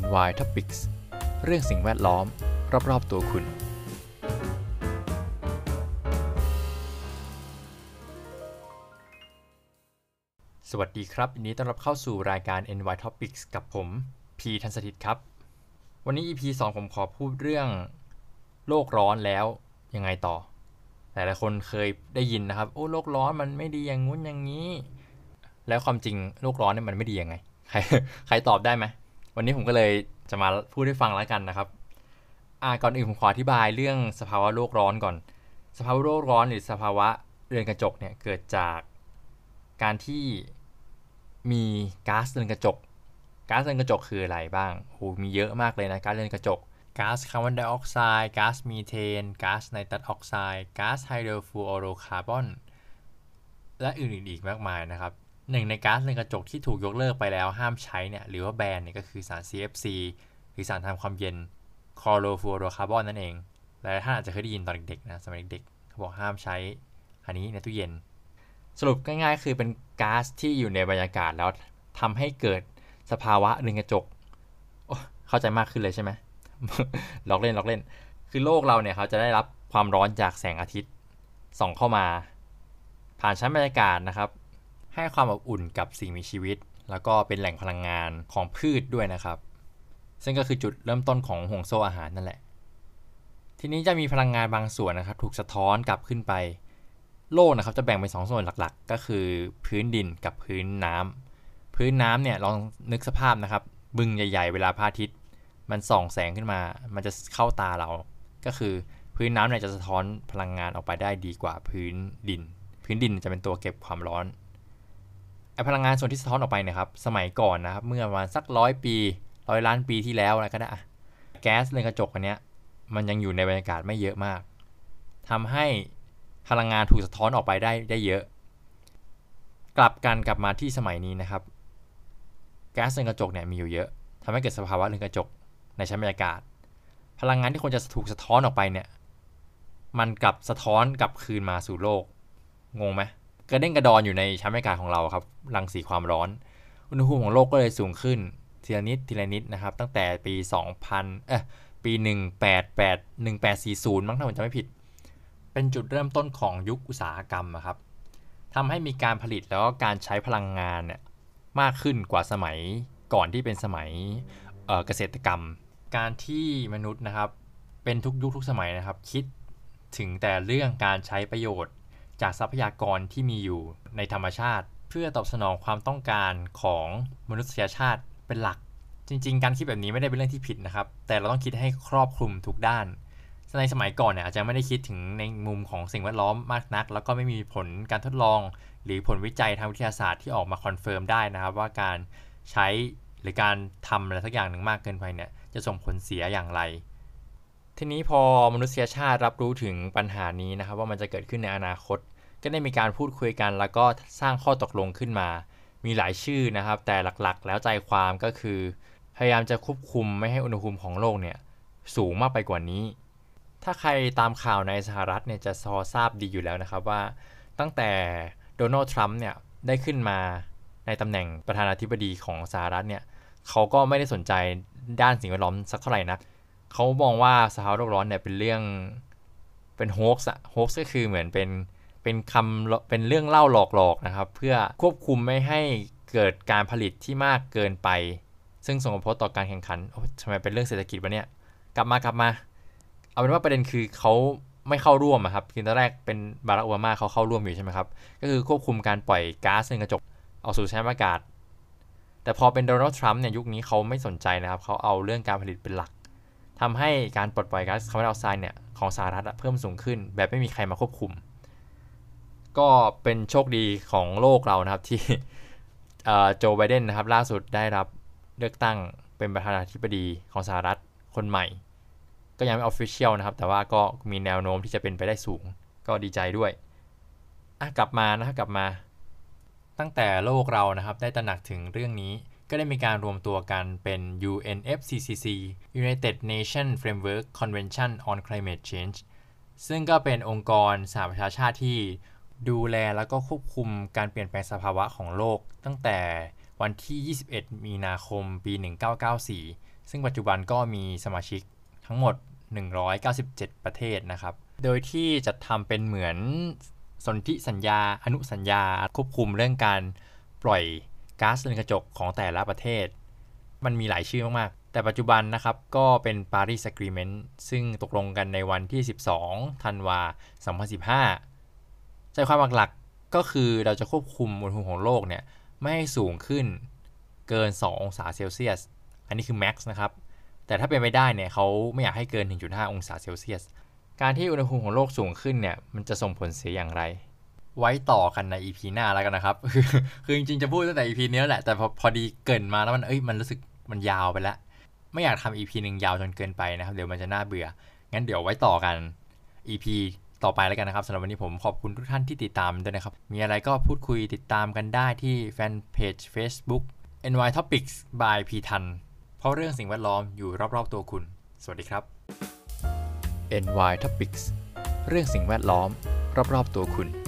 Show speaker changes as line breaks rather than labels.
NY Topics เรื่องสิ่งแวดล้อม รอบ ๆ ตัวคุณ สวัสดีครับยินดีต้อนรับเข้าสู่รายการ NY Topics กับผม P ทันสถิตครับ วันนี้ EP 2 ผมขอพูดเรื่อง โลกร้อนแล้วยังไงต่อ หลายๆคนเคยได้ยินนะครับ โอ้โลกร้อนมันไม่ดีอย่างงู้นอย่างนี้ แล้วความจริงโลกร้อนเนี่ยมันไม่ดียังไง ใครใครตอบได้ไหม วันนี้ผมก็เลยจะมาพูดให้ฟังแล้วกันนะครับอ่าก่อนอื่นผมขออธิบายเรื่องสภาวะโลกร้อนก่อน สภาวะโลกร้อนหรือสภาวะเรือนกระจกเนี่ยเกิดจากการที่มีก๊าซเรือนกระจก ก๊าซเรือนกระจกคืออะไรบ้างโอ้โหมีเยอะมากเลยนะก๊าซเรือนกระจก ก๊าซคาร์บอนไดออกไซด์ ก๊าซมีเทน ก๊าซไนตรัสออกไซด์ ก๊าซไฮโดรฟลูออโรคาร์บอน และอื่นๆอีกมากมายนะครับ หนึ่งในก๊าซเรือนกระจกที่ถูกยกเลิกไปแล้วห้ามใช้เนี่ยหรือว่าแบนเนี่ยก็คือสาร CFC หรือสารทำความเย็นคลอโรฟลูอโรคาร์บอนนั่นเองหลายท่านอาจจะเคยได้ยินตอนเด็กๆนะสมัยเด็กๆเขาบอกห้ามใช้อันนี้ในตู้เย็น สรุปง่ายๆ คือเป็นก๊าซที่อยู่ในบรรยากาศแล้วทำให้เกิดสภาวะเรือนกระจกเข้าใจมากขึ้นเลยใช่ไหมล็อกเล่นล็อกเล่น คือโลกเราเนี่ยเขาจะได้รับความร้อนจากแสงอาทิตย์ส่องเข้ามา ผ่านชั้นบรรยากาศนะครับ ให้ความอบอุ่นกับสิ่งมีชีวิต แล้วก็เป็นแหล่งพลังงานของพืชด้วยนะครับ ซึ่งก็คือจุดเริ่มต้นของห่วงโซ่อาหารนั่นแหละ ทีนี้จะมีพลังงานบางส่วนนะครับ ถูกสะท้อนกลับขึ้นไป โลกนะครับจะแบ่งเป็นสองส่วนหลักๆ ก็คือพื้นดินกับพื้นน้ำพื้นน้ำเนี่ยลองนึกสภาพนะครับ บึงใหญ่ ๆ เวลาพระอาทิตย์มันส่องแสงขึ้นมา มันจะเข้าตาเรา ก็คือพื้นน้ำเนี่ยจะสะท้อนพลังงานออกไปได้ดีกว่าพื้นดิน พื้นดินจะเป็นตัวเก็บความร้อน พลังงานส่วนที่สะท้อนออกไปนะครับ สมัยก่อนนะครับ เมื่อประมาณสักร้อยปีร้อยล้านปีที่แล้วอะไรก็ได้แก๊สเรือนกระจกอันเนี้ยมันยังอยู่ในบรรยากาศไม่เยอะมากทำให้พลังงานถูกสะท้อนออกไปได้ได้เยอะ กลับกันกลับมาที่สมัยนี้นะครับ แก๊สเรือนกระจกเนี่ยมีอยู่เยอะทำให้เกิดสภาวะเรือนกระจกในชั้นบรรยากาศ พลังงานที่ควรจะถูกสะท้อนออกไปเนี่ย มันกลับสะท้อนกลับคืนมาสู่โลก งงไหม กระเด้งกระดอนอยู่ในชั้นบรรยากาศของเราครับรังสีความร้อน อุณหภูมิของโลกก็เลยสูงขึ้นทีละนิดทีละนิดนะครับ ตั้งแต่ปี 2000เอ๊ะปี 188 1840 มั้งถ้าผมจำไม่ผิด เป็นจุดเริ่มต้นของยุคอุตสาหกรรมครับทำให้มีการผลิตแล้วก็การใช้พลังงานเนี่ยมากขึ้นกว่าสมัยก่อนที่เป็นสมัยเกษตรกรรม การที่มนุษย์นะครับเป็นทุกยุคทุกสมัยนะครับ คิดถึงแต่เรื่องการใช้ประโยชน์ จากทรัพยากรที่มีอยู่ในธรรมชาติ เพื่อตอบสนองความต้องการของมนุษยชาติเป็นหลัก จริง ๆ การคิดแบบนี้ไม่ได้เป็นเรื่องที่ผิดนะครับ แต่เราต้องคิดให้ครอบคลุมทุกด้านในสมัยก่อนเนี่ยอาจจะไม่ได้คิดถึงในมุมของสิ่งแวดล้อมมากนัก แล้วก็ไม่มีผลการทดลอง หรือผลวิจัยทางวิทยาศาสตร์ที่ออกมา confirm ได้นะครับ ว่าการใช้หรือการทำอะไรสักอย่างหนึ่งมากเกินไปเนี่ยจะส่งผลเสียอย่างไร ทีนี้พอมนุษยชาติรับรู้ถึงปัญหานี้นะครับ ว่ามันจะเกิดขึ้นในอนาคต ก็ได้มีการพูดคุยกัน แล้วก็สร้างข้อตกลงขึ้นมา มีหลายชื่อนะครับ แต่หลักๆ แล้วใจความก็คือ พยายามจะควบคุมไม่ให้อุณหภูมิของโลกเนี่ยสูงมากไปกว่านี้ ถ้าใครตามข่าวในสหรัฐเนี่ยจะซอทราบดีอยู่แล้วนะครับว่า ตั้งแต่โดนัลด์ทรัมป์เนี่ยได้ขึ้นมาในตำแหน่งประธานาธิบดีของสหรัฐเนี่ยเขาก็ไม่ได้สนใจด้านสิ่งแวดล้อมสักเท่าไหร่นัก เขามองว่าสภาวะโลกร้อนเนี่ยเป็นเรื่องเป็นโฮกส์อะโฮกส์ก็คือเหมือนเป็นเป็นคำเป็นเรื่องเล่าหลอกๆนะครับ เพื่อควบคุมไม่ให้เกิดการผลิตที่มากเกินไป ซึ่งส่งผลต่อการแข่งขันทำไมเป็นเรื่องเศรษฐกิจวะเนี่ยกลับมากลับมา เอาเป็นว่าประเด็นคือเขาไม่เข้าร่วมครับคือตอนแรกเป็นบารักโอบามาเขาเข้าร่วมอยู่ใช่ไหมครับ ก็คือควบคุมการปล่อยก๊าซเรือนกระจกออกสู่ชั้นอากาศ แต่พอเป็นโดนัลด์ทรัมป์เนี่ยยุคนี้เขาไม่สนใจนะครับเขาเอาเรื่องการผลิตเป็นหลัก ทำให้การปลดปล่อยก๊าซคาร์บอนไดออกไซด์เนี่ยของสหรัฐเพิ่มสูงขึ้น แบบไม่มีใครมาควบคุม ก็เป็นโชคดีของโลกเรานะครับที่โจไบเดนนะครับล่าสุดได้รับเลือกตั้งเป็นประธานาธิบดีของสหรัฐคนใหม่ ก็ยังไม่ออฟฟิเชียลนะครับ แต่ว่าก็มีแนวโน้มที่จะเป็นไปได้สูง ก็ดีใจด้วยอะกลับมานะครับกลับมา ตั้งแต่โลกเรานะครับได้ตระหนักถึงเรื่องนี้ ก็ได้มีการรวมตัวกันเป็น UNFCCC United Nations Framework Convention on Climate Change ซึ่งก็เป็นองค์กรสหประชาชาติที่ดูแลแล้วก็ควบคุมการเปลี่ยนแปลงสภาวะของโลก ตั้งแต่วันที่ 21 มีนาคม ปี 1994 ซึ่งปัจจุบันก็มีสมาชิกทั้งหมด 197 ประเทศนะครับ โดยที่จะทำเป็นเหมือนสนธิสัญญา อนุสัญญาควบคุมเรื่องการปล่อย ก๊าซเรือนกระจกของแต่ละประเทศ มันมีหลายชื่อมากๆ แต่ปัจจุบันนะครับก็เป็น Paris Agreement ซึ่งตกลงกันในวันที่ 12 ธันวา 2015 ใจความหลักๆก็คือเราจะควบคุมอุณหภูมิของโลกเนี่ยไม่ให้สูงขึ้นเกิน 2 องศาเซลเซียส อันนี้คือ max นะครับ แต่ถ้าเป็นไปได้เนี่ยเขาไม่อยากให้เกิน 1.5 องศาเซลเซียส การที่อุณหภูมิของโลกสูงขึ้นเนี่ยมันจะส่งผลเสียอย่างไร ไว้ต่อกันใน EP หน้าแล้วกันนะครับ คือคือจริงๆจะพูดตั้งแต่ EP นี้แล้แหละ แต่พอพอดีเกินมาแล้วมันเอ้ยมันรู้สึกมันยาวไปแล้ว ไม่อยากทำ EP หนึ่งยาวจนเกินไปนะครับ เดี๋ยวมันจะน่าเบื่อ งั้นเดี๋ยวไว้ต่อกัน EP ต่อไปแล้วกันนะครับสำหรับวันนี้ผมขอบคุณทุกท่านที่ติดตามด้วยนะครับ มีอะไรก็พูดคุยติดตามกันได้ที่แฟนเพจ Facebook NY Topics by P ทันเพราะเรื่องสิ่งแวดล้อมอยู่รอบๆตัวคุณ สวัสดีครับ NY Topics เรื่องสิ่งแวดล้อม รอบๆตัวคุณ